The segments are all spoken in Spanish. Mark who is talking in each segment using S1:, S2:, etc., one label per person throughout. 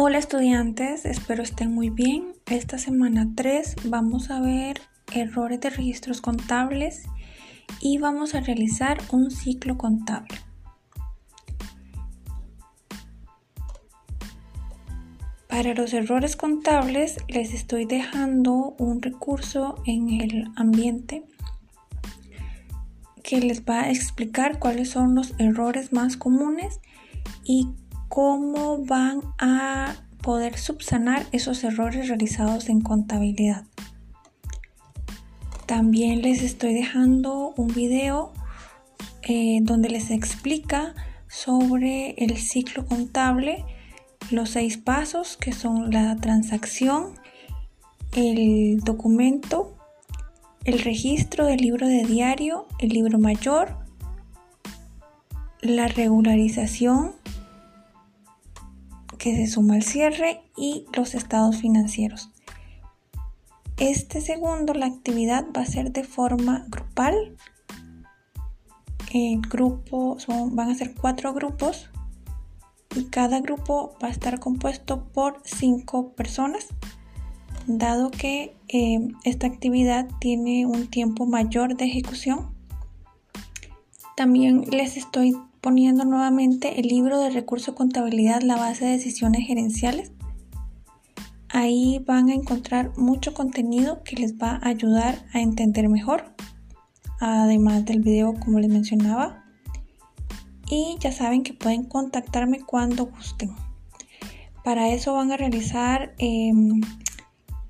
S1: Hola estudiantes, espero estén muy bien. Esta semana 3 vamos a ver errores de registros contables y vamos a realizar un ciclo contable. Para los errores contables les estoy dejando un recurso en el ambiente que les va a explicar cuáles son los errores más comunes y cómo van a poder subsanar esos errores realizados en contabilidad. También les estoy dejando un video eh, donde les explica sobre el ciclo contable, los seis pasos que son la transacción, el documento, el registro del libro de diario, el libro mayor, la regularización, se suma al cierre y los estados financieros. Este segundo, la actividad va a ser de forma grupal. El grupo van a ser cuatro grupos y cada grupo va a estar compuesto por cinco personas, dado que eh, esta actividad tiene un tiempo mayor de ejecución. También les estoy poniendo nuevamente el libro de recurso contabilidad, la base de decisiones gerenciales. Ahí van a encontrar mucho contenido que les va a ayudar a entender mejor, además del video como les mencionaba. Y ya saben que pueden contactarme cuando gusten. Para eso van a realizar em,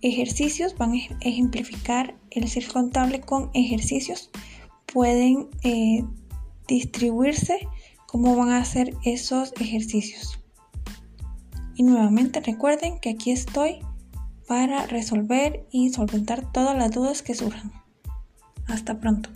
S1: ejercicios, van a ejemplificar el ser contable con ejercicios. Pueden eh, distribuirse cómo van a hacer esos ejercicios. Y nuevamente recuerden que aquí estoy para resolver y solventar todas las dudas que surjan. Hasta pronto.